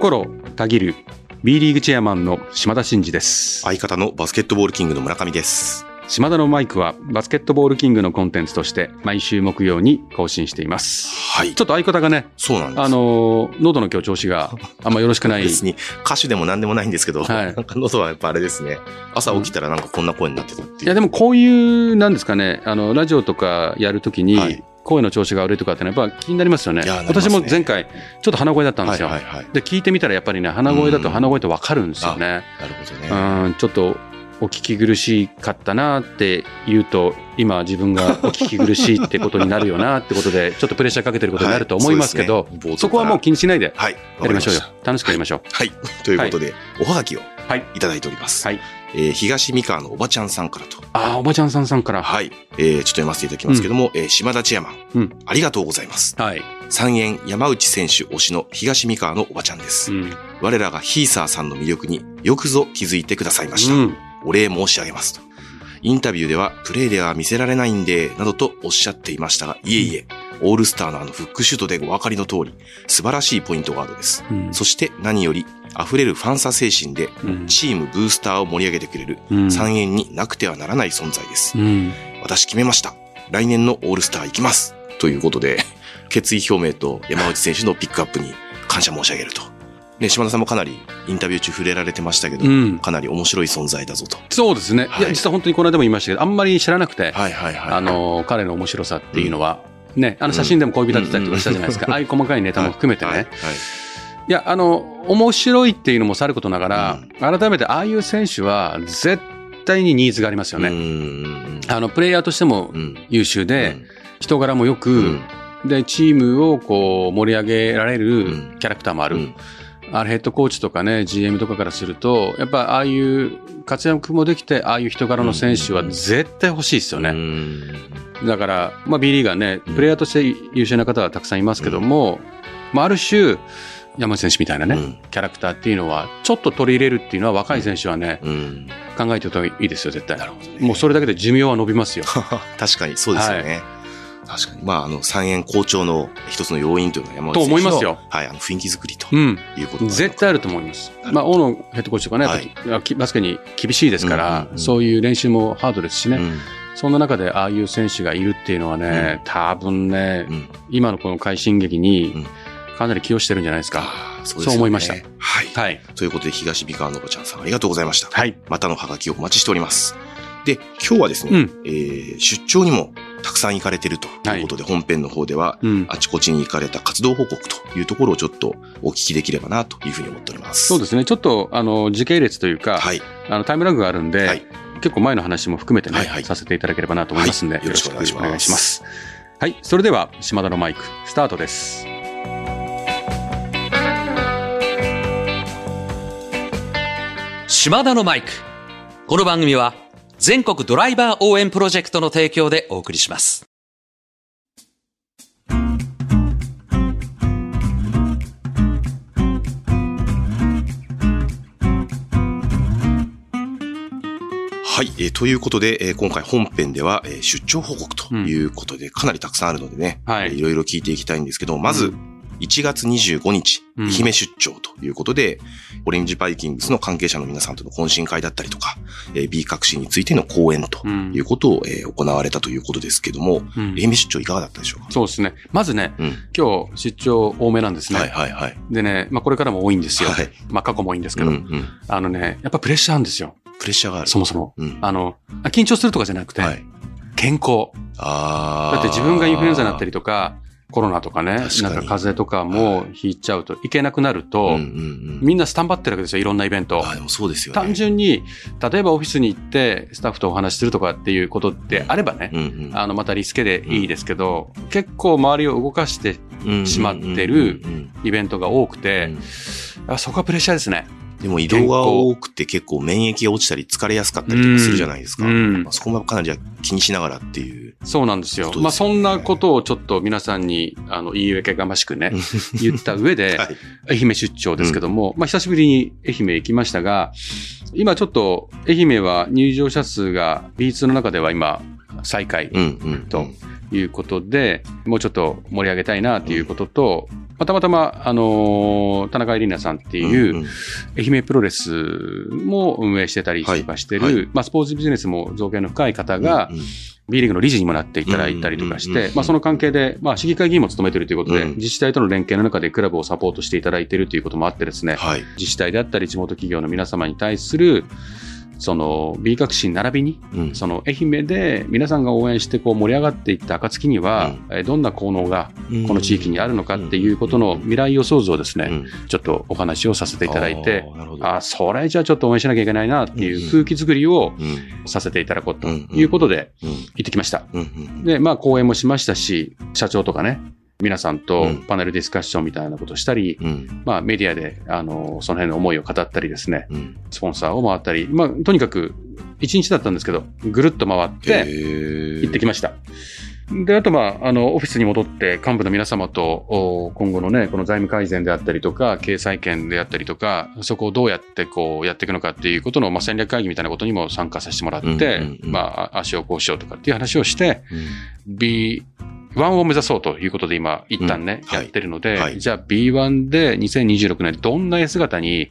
心たぎる B リーグチェアマンの島田真二です。相方のバスケットボールキングの村上です。島田のマイクはバスケットボールキングのコンテンツとして毎週木曜に更新しています。はいちょ。っと相方がね、そうなんです。あのー、喉の今日調子が あんまよろしくない。別に歌手でも何でもないんですけど、はいなんか喉はやっぱあれですね。朝起きたらなんかこんな声になってたっていう。いやでもこういう、なんですかね、あの、ラジオとかやるときに、はい声の調子が悪いとかってやっぱ気になりますよね。ね私も前回、ちょっと鼻声だったんですよ。はいはいはい。で、聞いてみたらやっぱりね、鼻声だとうん鼻声ってわかるんですよね。なるほどね。うん、ちょっとお聞き苦しかったなって言うと、今自分がお聞き苦しいってことになるよなってことで、ちょっとプレッシャーかけてることになると思いますけど、はいそねそこはもう気にしないではい。やりましょうよわか。楽しくやりましょう。りました。はい。ということで、おはがきをはい。いただいております。はい。えー東三河のおばちゃんさんからと。ああ、おばちゃんさんさんから。はい。えーちょっと読ませていただきますけども、えー島田チェアマン、うんありがとうございます。はい。三円山内選手推しの東三河のおばちゃんです。うん。我らがヒーサーさんの魅力によくぞ気づいてくださいました。うん。お礼申し上げますと。インタビューではプレーでは見せられないんで、などとおっしゃっていましたが、いえいえ、オールスターのあのフックシュートでお分かりの通り、素晴らしいポイントガードです。うんそして何より、溢れるファンサ精神で、うんチームブースターを盛り上げてくれる、うん三円になくてはならない存在です。うん。私決めました。来年のオールスター行きます。ということで、決意表明と山内選手のピックアップに感謝申し上げると。ね、島田さんもかなりインタビュー中触れられてましたけど、うんかなり面白い存在だぞと。そうですね。いや、はい実は本当にこの間も言いましたけど、あんまり知らなくて、はいはいはい。あの、彼の面白さっていうのは、ね、あの写真でも恋人立てたりとかしたじゃないですか。ああいう細かいネタも含めてね。はいはいいや、あの、面白いっていうのもさることながら、改めてああいう選手は絶対にニーズがありますようね。ん。あの、プレイヤーとしてもうん。優秀で、人柄もよく、うん。で、チームをこう盛り上げられうるん。キャラクターもある。うん。あれヘッドコーチとかね、GM とかからすると、やっぱああいう活躍もできて、ああいう人柄の選手は絶対欲しいですよね。うん。だから、まあ B リーガーね、プレイヤーとして優秀な方はたくさんいますけども、まあある種、山内選手みたいなね、うん。キャラクターっていうのは、ちょっと取り入れるっていうのは若い選手はね、うん。考えておいた方がいいですよ、絶対。なるほどね。もうそれだけで寿命は伸びますよ。確かにそうですよね。確かに。まあ、あの、三円好調の一つの要因というのは山内選手のと思いますよ。はい、あの、雰囲気作りとうん。いうことなのか絶対あると思います。まあ、大野ヘッドコーチとかね、はい。バスケに厳しいですから、うんうんうんそういう練習もハードですしね、うん。そんな中でああいう選手がいるっていうのはね、多分ね、うん。今のこの快進撃うん。にかなり寄与してるんじゃないですか。そうねそう思いましたはい。はい。ということで、東三河のおばちゃんさん、ありがとうございました。はい。またのハガキをお待ちしております。で、今日はですね、うん。えー出張にもたくさん行かれてるということで、本編の方では、うん。あちこちに行かれた活動報告というところをちょっとお聞きできればなというふうに思っております。。そうですすね。ちょっと、あの、時系列というか、はい。あのタイムラグがあるんで、はい結構前の話も含めてね、はいはいさせていただければなと思いますんで、よろしくお願いします。はい。それでは、島田のマイク、スタートです。島田のマイク。この番組は全国ドライバー応援プロジェクトの提供でお送りします。はい。えーということで、えー今回本編では、えー出張報告ということで、かなりたくさんあるのでね、はいえーいろいろ聞いていきたいんですけど、まず、う1月25日、うん愛媛出張ということで、オレンジバイキングスの関係者の皆さんとの懇親会だったりとか、えー B 革新についての講演とうんいうことを、えー行われたということですけども、うん愛媛出張いかがだったでしょうか？そうですね。まずね、うん。今日出張多めなんですね。はいはいはい。でね、まあこれからも多いんですよ。はい。まあ過去も多いんですけど、うんうん。あのね、やっぱプレッシャーあるんですよ。プレッシャーがある。そもそも。うん。あの、あ緊張するとかじゃなくて、はい。健康。ああ。だって自分がインフルエンザになったりとか、コロナとかね、なん確か風邪とかも引いちゃうといけなくなると、うんうんうん。みんなスタンバってるわけですよ、いろんなイベント。あでもそうですよね。単純に、例えばオフィスに行ってスタッフとお話しするとかっていうことであればね、うんうん。あの、またリスケでいいですけど、結構周りを動かしてしまってるうんうんうんイベントが多くうてん、あそこはプレッシャーですね。でも移動が多くて結構免疫が落ちたり疲れやすかったりとかするじゃないですか。うんまあそこもかなり気にしながらっていう。そうなんですよ。まあそんなことをちょっと皆さんに、あの、言い訳がましくね、言った上で、はい。愛媛出張ですけども、まあ久しぶりに愛媛行きましたが、今ちょっと愛媛は入場者数が B2 の中では今最下位うんうん。ということで、もうちょっと盛り上げたいなということと、あたまたま、あのー田中エリナさんっていう、うんうん。愛媛プロレスも運営してたりとかしてる、はいはい。まあ、スポーツビジネスも造形の深い方が、うんうん。B リーグの理事にもなっていただいたりとかしてまあ、その関係で、まあ、市議会議員も務めているということで、うん。自治体との連携の中でクラブをサポートしていただいているということもあってですね、はい。自治体であったり地元企業の皆様に対する、その B 革新並びに、うん。その愛媛で皆さんが応援してこう盛り上がっていった暁には、えどんな効能がこの地域にあるのかっていうことの未来予想図をですね、うん。ちょっとお話をさせていただいて、あああ、それじゃあちょっと応援しなきゃいけないなっていう空気作りをうん。させていただこうとうん。いうことでうん。行ってきました。うん。うん。で、まあ講演もしましたし、社長とかね、皆さんとうん。パネルディスカッションみたいなことをしたり、うん。まあメディアで、あの、その辺の思いを語ったりですね、うん。スポンサーを回ったり、まあとにかく一日だったんですけど、ぐるっと回って行ってきました。で、あと、まあ、あの、オフィスに戻って、幹部の皆様と、お今後のね、この財務改善であったりとか、経済圏であったりとか、そこをどうやってこう、やっていくのかっていうことの、まあ、戦略会議みたいなことにも参加させてもらって、まあ、足をこうしようとかっていう話をして、うん B1 を目指そうということで今、一旦ね、うん。はい。やってるので、はい。じゃあ B1 で2026年どんな姿に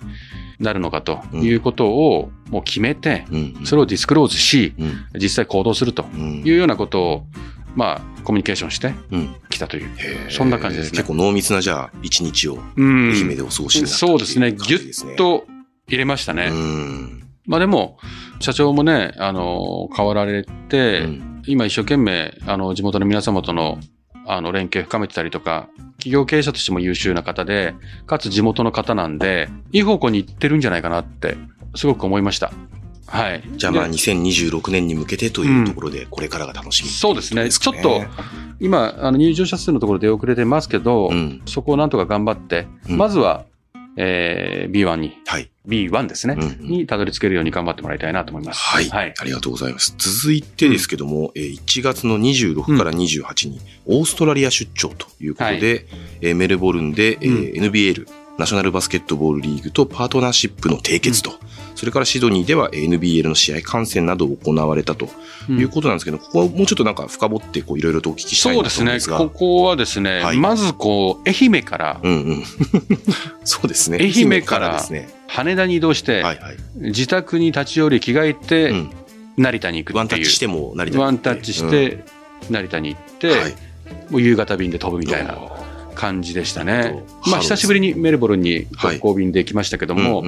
なるのかということをもう決めて、うん。それをディスクローズし、うん。実際行動するとうんいうようなことを、まあ、コミュニケーションしてうん。きたという。へー。そんな感じですね。結構濃密なじゃあ一日をうん。愛媛でお過ごしになったっていそうですね。感ぎゅっと入れましたね。うんまあでも、社長もね、あの、変わられて、うん今一生懸命、あの、地元の皆様との、あの、連携深めてたりとか、企業経営者としても優秀な方で、かつ地元の方なんで、いい方向に行ってるんじゃないかなって、すごく思いました。はい。じゃあまあで2026年に向けてというところでこれからが楽しみそうですね。ちょっと今、あの、入場者数のところで出遅れてますけど、うんそこをなんとか頑張って、うんまずは、えー B1 に、はい。B1 ですね、うんうんにたどり着けるように頑張ってもらいたいなと思います。はい。はい。ありがとうございます。続いてですけども、えー1月の26から28にオーストラリア出張ということで、えーメルボルンで、えー NBL、ナショナルバスケットボールリーグとパートナーシップの締結と、それからシドニーでは NBL の試合観戦などを行われたとうんいうことなんですけど、ここはもうちょっとなんか深掘ってこういろいろとお聞きしたいなそうですね。と思うんですが。ここはですね、はいまずこう、愛媛からうんうん。そうですね。愛媛からですね。羽田に移動して、はいはい。自宅に立ち寄り着替えて、うん成田に行くっていう。ワンタッチしても成田にワンタッチして、成田に行って、はい。もう夕方便で飛ぶみたいな感じでしたね。まあ、久しぶりにメルボルンにはい直行便で来ましたけども、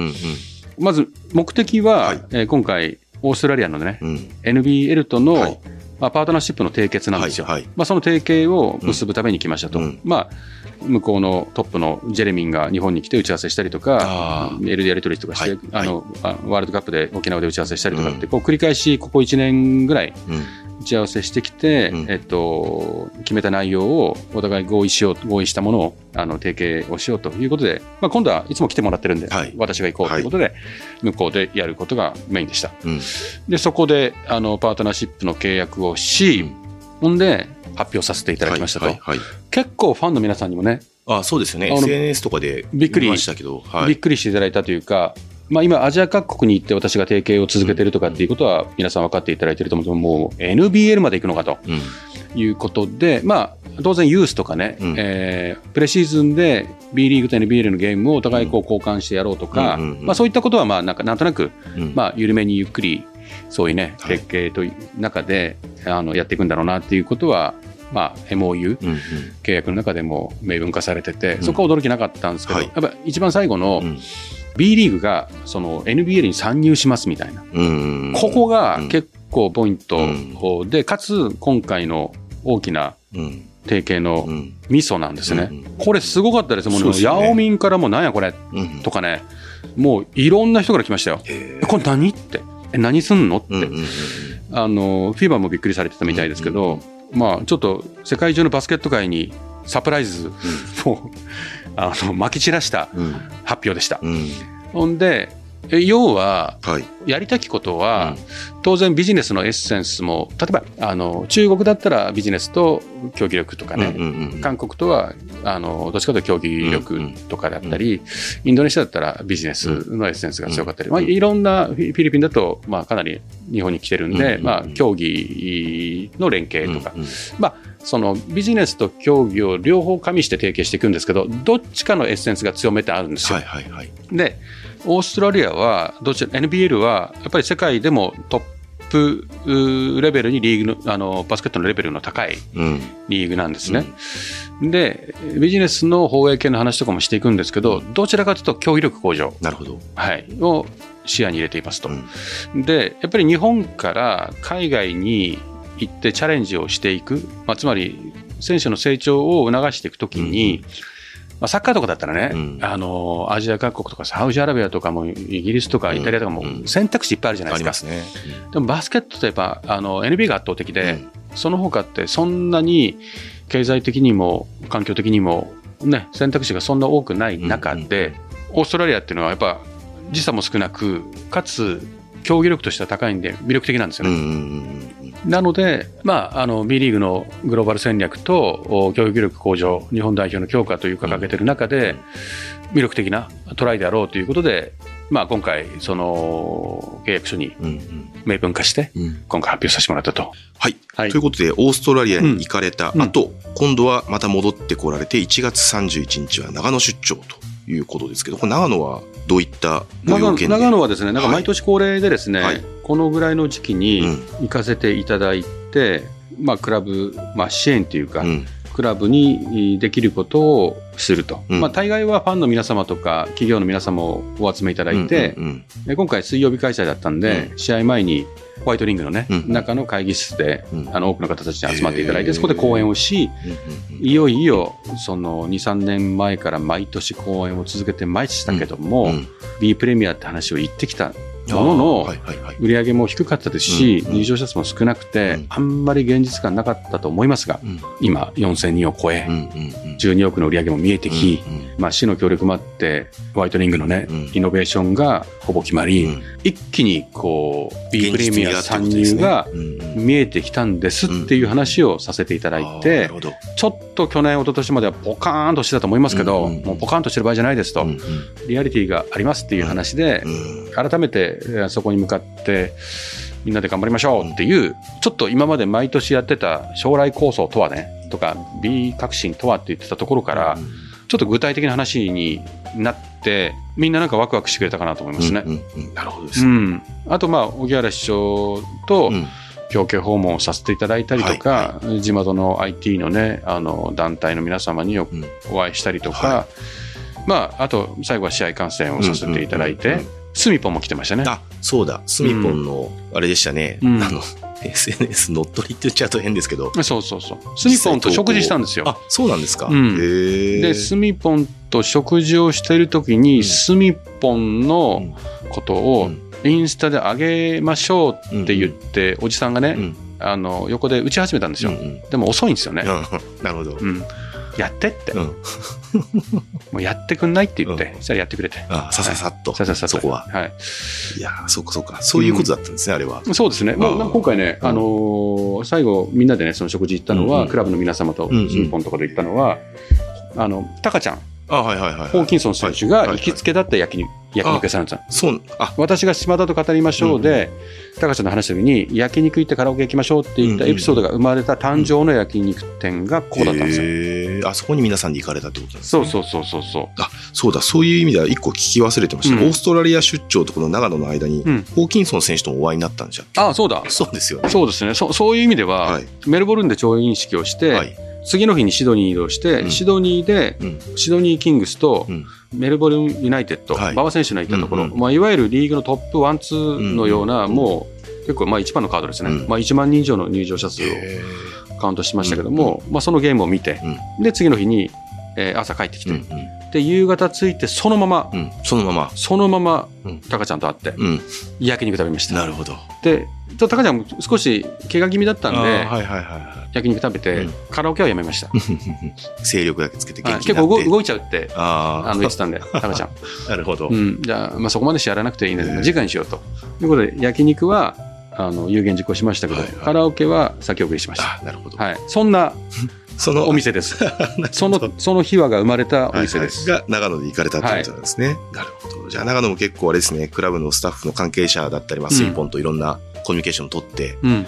まず目的は、はいえー今回、オーストラリアのね、うん。NBL との、はいまあ、パートナーシップの締結なんですよ。まあ、その提携を結ぶために来ましたと。うんまあ、向こうのトップのジェレミンが日本に来て打ち合わせしたりとかメールでやり取りとかして、はい。あの、あワールドカップで沖縄で打ち合わせしたりとかって、うん。こう繰り返しここ1年ぐらいうん。打ち合わせしてきて、うん。えっと、決めた内容をお互い合意しよう、合意したものを、あの、提携をしようということで、まあ、今度はいつも来てもらってるんで、はい。私が行こうということで、向こうでやることがメインでした。うん。で、そこで、あの、パートナーシップの契約をし、うんほんで、発表させていただきましたと。はいはいはい。結構ファンの皆さんにもね、あ、そうですよね。SNS とかでびっくり見ましたけど、はい。びっくりしていただいたというか、まあ今、アジア各国に行って私が提携を続けてるとかっていうことは皆さん分かっていただいてると思うんですけど、もう NBL まで行くのかとうん。いうことで、まあ、当然ユースとかね、うんえープレシーズンで B リーグと NBL のゲームをお互いこう交換してやろうとか、うんうんうんまあそういったことはまあなんかなんとなく、うん。まあ緩めにゆっくり、そういうね、はい提携という中で、あのやっていくんだろうなっていうことは、まあ MOU、うんうん。契約の中でも明文化されてて、んそこは驚きなかったんですけど、はいやっぱ一番最後のうん B リーグがその NBL に参入しますみたいな、うん。ここがうん結構ポイントで、かつ今回の大きなうん。提携のうん。ミソなんですね。うんこれすごかったです。もうヤオミンからもなんやこれうん。とかね、もういろんな人から来ましたよ。へえこれ何って。え、何すんの？って。あの、フィーバーもびっくりされてたみたいですけど、まあちょっと世界中のバスケット界にサプライズを、あの、撒き散らしたうん。発表でした。うん。ほんで、要は、はい。やりたきことは、当然ビジネスのエッセンスも、例えば、あの、中国だったらビジネスと競技力とかね、韓国とは、あの、どっちかというと競技力とかだったり、インドネシアだったらビジネスのエッセンスが強かったり、まあ、いろんな、フィリピンだと、まあ、かなり日本に来てるんで、うんまあ、競技の連携とか、まあ、そのビジネスと競技を両方加味して提携していくんですけど、どっちかのエッセンスが強めてあるんですよ。はいはいはい。で、オーストラリアは、どちら、NBL は、やっぱり世界でもトップレベルにリーグの、あの、バスケットのレベルの高いうん。リーグなんですね。で、ビジネスの放映権の話とかもしていくんですけど、どちらかというと競技力向上、なるほど。はい、を視野に入れていますと。うんで、やっぱり日本から海外に行ってチャレンジをしていく、まあ、つまり選手の成長を促していくときに、まあ、サッカーとかだったらね、うん。あのアジア各国とかサウジアラビアとかもイギリスとかイタリアとかもうん。選択肢いっぱいあるじゃないですか。ありますね。でもバスケットといえばあの NBA が圧倒的で、うん。その他ってそんなに経済的にも環境的にも、ね、選択肢がそんな多くない中で、オーストラリアっていうのはやっぱ時差も少なくかつ競技力としては高いんで魅力的なんですよね。なので、まあ、あの B リーグのグローバル戦略とお競技力向上日本代表の強化という掲げてる中で、魅力的なトライであろうということで、まあ、今回その契約書に明文化してうん。今回発表させてもらったと。はい。はい。ということで、オーストラリアに行かれたうん。後、今度はまた戻ってこられて、1月31日は長野出張ということですけど、これ長野はどういったご長用件で？長野はですね、なんかはい。毎年恒例でですね、はい。このぐらいの時期にうん。行かせていただいて、まあ、クラブ、まあ、支援というか、うんクラブにできることをすると、うん。まあ、大概はファンの皆様とか企業の皆様をお集めいただいて、うんうんで今回水曜日開催だったんで、試合前にホワイトリングのね、うん中の会議室で、うん。あの多くの方たちに集まっていただいて、そこで講演をし、うんうんいよいよその2、3年前から毎年講演を続けてまいしたけども、うん。B プレミアって話を言ってきたものの。売り上げも低かったですし、入場者数も少なくて、うん。あんまり現実感なかったと思いますが、うん。今4000人を超え、うんうんうん。12億の売り上げも見えてき、まあ、市の協力もあって、ホワイトニングのね、うん。イノベーションがほぼ決まり、うん。一気にこう、B プレミア参入が見えてきたんですっていう話をさせていただいなてる、ほど。ちょっと去年、一昨年まではポカーンとしてたと思いますけど、うんうん。もうポカーンとしてる場合じゃないですと、うんうん。リアリティがありますっていう話で、うん改めてえーそこに向かって、みんなで頑張りましょうっていう、ちょっと今まで毎年やってた将来構想とはね、とか B 革新とはって言ってたところから、ちょっと具体的な話になって、みんななんかワクワクしてくれたかなと思いますね。うんうんうんなるほどでうす。ん。あと、まあ、荻原市長とうん表敬訪問をさせていただいたりとか、地元の IT のね、あの、団体の皆様にようんお会いしたりとか、はまあ、あと、最後は試合観戦をさせていただいてうんうんうんうん、スミポンも来てましたね。あ、そうだ。スミポンの、あれでしたね。うんあの、SNS 乗っ取りって言っちゃうと変ですけど。そうそうそう。スミポンと食事したんですよ。あ、そうなんですか。うん。で、スミポンと食事をしているときに、うんスミポンのことうをんインスタで上げましょうって言って、おじさんがね、うんあの、横で打ち始めたんですよ。うんうんでも遅いんですよね。うん なるほど。うん。やってって。うん。もうやってくんないって言って、うんそしたらやってくれて。あ、さささっと。さささっとそこは。はい。いやー、そうかそうか。そういうことだったんですね、あれは。そうですね。まあ、今回ね、うんあのー最後、みんなでね、その食事行ったのは、うんうんクラブの皆様と、うんうんスミポンとかで行ったのは、あの、タカちゃん、あ、はいはいはい。ホーキンソン選手が行きつけだった焼肉、焼肉屋さんなんですよ。そう、あ、私が島田と語りましょうで、タカちゃんの話した時に、焼肉行ってカラオケ行きましょうって言ったエピソードが生まれた誕生の焼肉店がここだったんですよ。へーあそこに皆さんで行かれたってことなんですね。そうそうそうそうそう。あ、そうだ、そういう意味では一個聞き忘れてました。うんオーストラリア出張とこの長野の間に、うんホーキンソン選手ともお会いになったんじゃん。ああ、そうだ。そうですよね。そうですね。そそういう意味では、はいメルボルンで調印式をして、はい。次の日にシドニーに移動して、うんシドニーでうん。シドニーキングスとうんメルボルンユナイテッド、はい馬場選手のいたところ、うんうんまあ、いわゆるリーグのトップワン、ツーのような、うんもう結構まあ一番のカードですね、うんまあ、1万人以上の入場者数をへカウントしましたけども、まあ、そのゲームを見て、で次の日に、えー朝帰ってきて、で夕方着いてそのまま。そのまま。そのままうんタカちゃんと会ってうん。焼肉食べました。なるほど。でちょっとタカちゃんも少し怪我気味だったんで、はいはいはいは焼肉食べて、うんカラオケはやめました。い。勢力だけつけてはい元気になって。結構動動いちゃうって、ああの言ってたんで、高ちゃん。あ、なるほど。うん、じゃあ、まあ、そこまでしやらなくていいので、ええ次回にしようと。ということで、焼肉は、あの、有言実行しましたけど、はいはいカラオケは先送りしました。あ、なるほど。はい。そんなそのお店です。その、その秘話が生まれたお店です。はいはいが長野で行かれたということなんですね。なるほど。じゃあ長野も結構あれですね、クラブのスタッフの関係者だったり、まあ、うんスイポンといろんなコミュニケーションを取って、うん。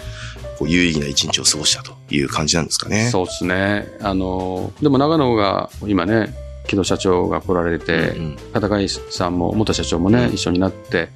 こう有意義な一日を過ごしたという感じなんですかね。そうですね。あの、でも長野が今ね、木戸社長が来られて、うん片貝さんも元社長もね、うん一緒になって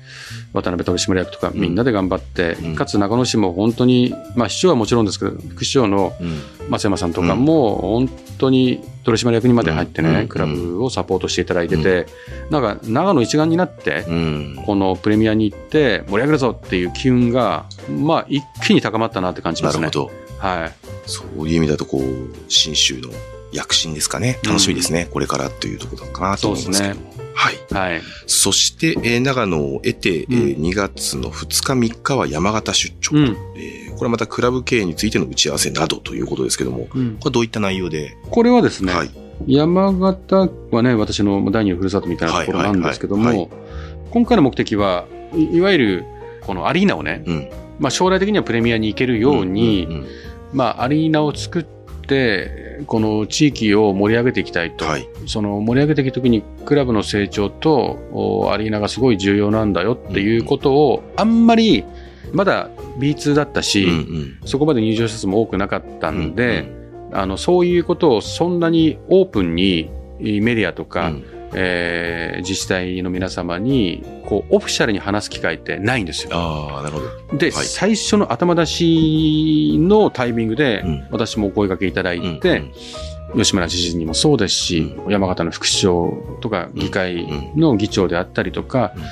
渡辺取締役とかみんなで頑張って、うんかつ長野市も本当に、まあ、市長はもちろんですけど副市長のうん松山さんとかも本当に取締役にまで入ってね、うんクラブをサポートしていただいてて、なんか長野一丸になって、うんこのプレミアに行って盛り上げるぞっていう機運が、まあ、一気に高まったなって感じますね。なるほど。はい。そういう意味だと、こう、新州の躍進ですかね。楽しみですね。これからというところかなと思いますけども。はい。はい。そして、えー長野を得て、えーうん2月の2日3日は山形出張。うん。えーこれはまたクラブ経営についての打ち合わせなどということですけども、うんこれどういった内容で、これはですね、はい。山形はね、私の第二のふるさとみたいなところなんですけども、今回の目的はい、いわゆるこのアリーナをね、うん。まあ、将来的にはプレミアに行けるように、んんんまあ、アリーナを作って、この地域を盛り上げていきたいと。はい。その盛り上げていくときにクラブの成長とおアリーナがすごい重要なんだよっていうことを、あんまりまだ B2 だったし、うんうんそこまで入場者数も多くなかったんで、あのそういうことをそんなにオープンにメディアとか、うんえー自治体の皆様にこうオフィシャルに話す機会ってないんですよ。ああ、なるほど。で、はい。最初の頭出しのタイミングでうん。私もお声掛けいただいて、うん吉村知事にもそうですし、山形の副市長とか議会の議長であったりとか、うん。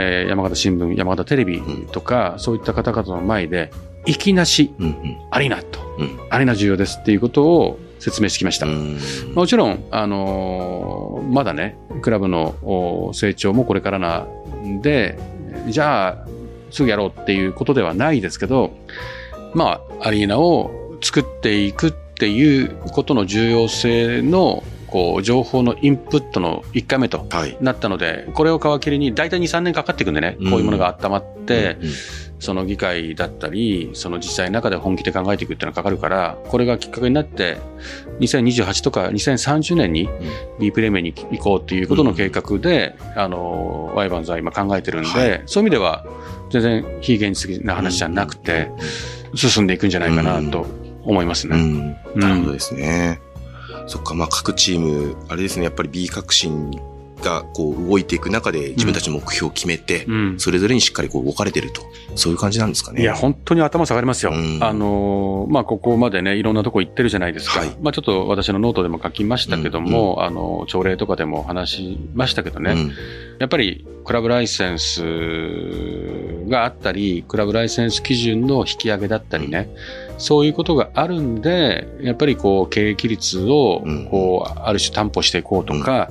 えー山形新聞、山形テレビとか、そういった方々の前で、いきなしうんうん。アリーナと、うん。アリーナ重要ですっていうことを説明してきました。うんもちろん、あのーまだね、クラブのお成長もこれからなんで、じゃあ、すぐやろうっていうことではないですけど、まあ、アリーナを作っていくっていうことの重要性の、こう、情報のインプットの1回目とはい。なったので、これを皮切りに大体2、3年かかっていくんでね、こういうものが温まって、うんその議会だったり、その自治体の中で本気で考えていくっていうのがかかるから、これがきっかけになって、2028とか2030年に B プレミアに行こうっていうことの計画で、あの、ワイバンズは今考えてるんで、はいそういう意味では、全然非現実的な話じゃなくて、進んでいくんじゃないかなと思いますね。うん。なるほどですね。そっか、まあ各チーム、あれですね、やっぱり B 革新がこう動いていく中で自分たちの目標を決めて、うん。それぞれにしっかりこう動かれてると。そういう感じなんですかね。いや、本当に頭下がりますよ。うん。あのーまあ、ここまでね、いろんなとこ行ってるじゃないですか。はい。まあ、ちょっと私のノートでも書きましたけども、あの、朝礼とかでも話しましたけどね、うん。やっぱりクラブライセンスがあったり、クラブライセンス基準の引き上げだったりね、そういうことがあるんで、やっぱりこう、経営規律をうん、こう、ある種担保していこうとか、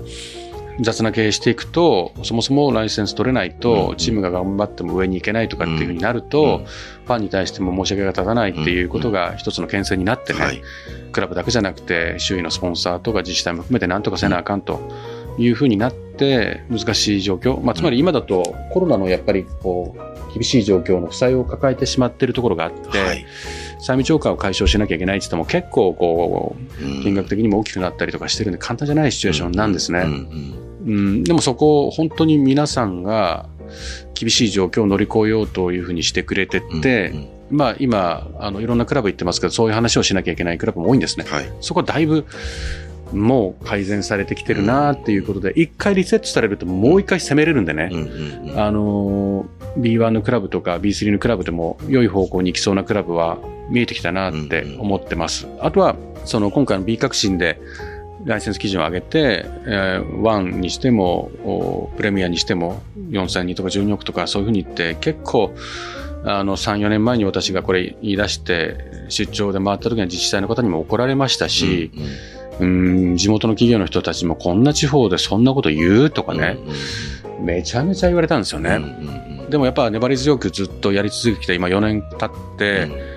雑な経営していくと、そもそもライセンス取れないと、うんチームが頑張っても上に行けないとかっていうふうになると、ファンに対しても申し訳が立たないっていうことが一つの牽制になってね、はい。クラブだけじゃなくて、周囲のスポンサーとか自治体も含めてなんとかせなあかんというふうになって、難しい状況。まあ、つまり今だとコロナのやっぱりこう、厳しい状況の負債を抱えてしまっているところがあって、はい。債務超過を解消しなきゃいけないって言っても結構こう、うん金額的にも大きくなったりとかしてるんで簡単じゃないシチュエーションなんですね。でもそこを本当に皆さんが厳しい状況を乗り越えようというふうにしてくれてうんて、うんまあ今、あのいろんなクラブ行ってますけど、そういう話をしなきゃいけないクラブも多いんですね。はい。そこはだいぶもう改善されてきてるなっていうことで、一回リセットされるともう一回攻めれるんでね、うんうんうんあのー B1 のクラブとか B3 のクラブでも良い方向に行きそうなクラブは見えてきたなって思ってます。あとは、その今回の B 革新でライセンス基準を上げて、えー、1にしても、おプレミアにしても4000人とか12億とかそういうふうに言って結構あの3、4年前に私がこれ言い出して出張で回った時には自治体の方にも怒られましたし、うん、地元の企業の人たちもこんな地方でそんなこと言うとかね、めちゃめちゃ言われたんですよね。うんうんうんでもやっぱ粘り強くずっとやり続けて今4年経って、うん、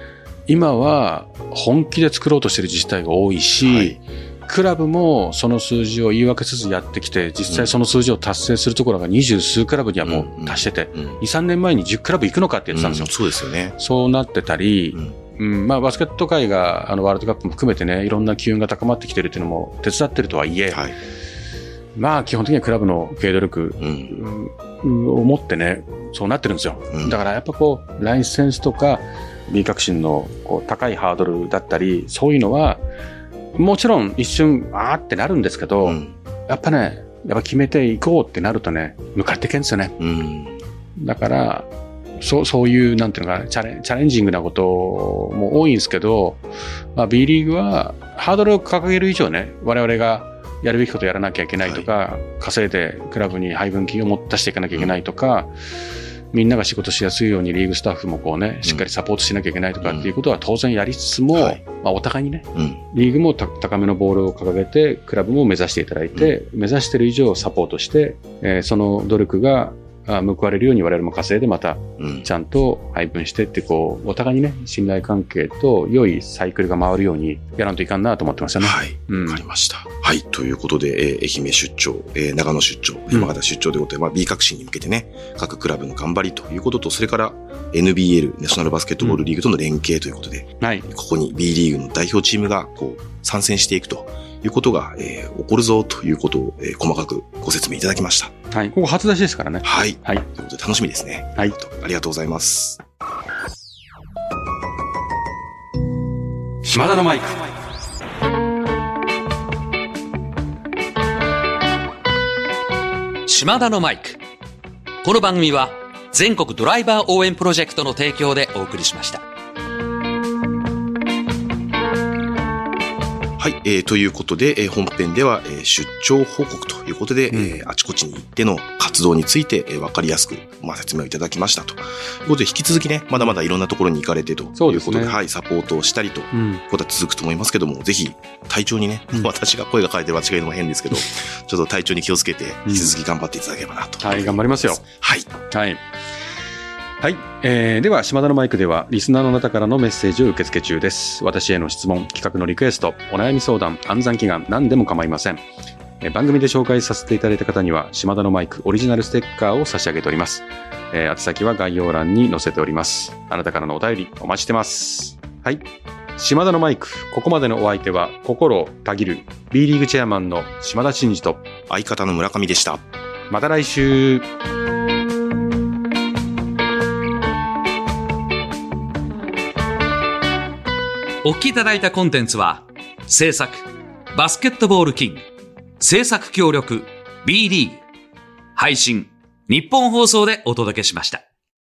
今は本気で作ろうとしてる自治体が多いし、はい、クラブもその数字を言い訳せずやってきて、実際その数字を達成するところが二十数クラブにはもう達してて、うんうん、2、3年前に10クラブ行くのかって言ってたんですよ。そうですよね。そうなってたり、うん、まあ、バスケット界があのワールドカップも含めてね、いろんな機運が高まってきてるっていうのも手伝ってるとはいえ、はい、まあ、基本的にはクラブの経営努力、を持ってね、そうなってるんですよ。だからやっぱこう、ライセンスとか、B 革新のこう高いハードルだったり、そういうのは、もちろん一瞬、あーってなるんですけど、うん、やっぱね、やっぱ決めていこうってなるとね、向かっていけんですよね。うん、だから、そう、そういう、なんていうのかチャレ、チャレンジングなことも多いんですけど、まあ、B リーグは、ハードルを掲げる以上ね、我々がやるべきことやらなきゃいけないとか、はい、稼いでクラブに配分金を持たしていかなきゃいけないとか、うんみんなが仕事しやすいようにリーグスタッフもこうね、しっかりサポートしなきゃいけないとかっていうことは当然やりつつも、はい、まあお互いにね、うん、リーグも高めのボールを掲げて、クラブも目指していただいて、うん、目指している以上サポートして、えー、その努力が報われるように我々も稼いでまたちゃんと配分してってこうお互いにね信頼関係と良いサイクルが回るようにやらんといかんなと思ってましたね。はい、わ、うん、かりました。はい、ということで、えー、愛媛出張、えー、長野出張、山形出張ということで、まあ B 革新に向けてね各クラブの頑張りということとそれから NBL ナショナルバスケットボールリーグとの連携ということで、はい、ここに B リーグの代表チームがこう参戦していくということが、えー、起こるぞということを、えー、細かくご説明いただきました。はい。ここ初出しですからね。はい。はい。ということで楽しみですね。はい。ありがとうございます。島田のマイク。島田のマイク。この番組は全国ドライバー応援プロジェクトの提供でお送りしました。はい、えー、ということで、えー、本編では、えー、出張報告ということで、うん、えー、あちこちに行っての活動について、えー、わかりやすく、まあ、説明をいただきましたと。ということで、引き続きね、まだまだいろんなところに行かれてということで、でね、はい、サポートをしたりと、うん、ことは続くと思いますけども、ぜひ、体調にね、うん、私が声が変えて間違いのも変ですけど、ちょっと体調に気をつけて、引き続き頑張っていただければなと、はい、頑張りますよ。はい。はい。はい、えー、では島田のマイクではリスナーの方からのメッセージを受け付け中です。私への質問企画のリクエストお悩み相談暗算祈願何でも構いません、えー、番組で紹介させていただいた方には島田のマイクオリジナルステッカーを差し上げております、えー、宛先は概要欄に載せております。あなたからのお便りお待ちしてます。はい。島田のマイクここまでのお相手は心をたぎる B リーグチェアマンの島田真二と相方の村上でした。また来週お聞きいただいたコンテンツは、制作、バスケットボールキング、制作協力、B リーグ、配信、日本放送でお届けしました。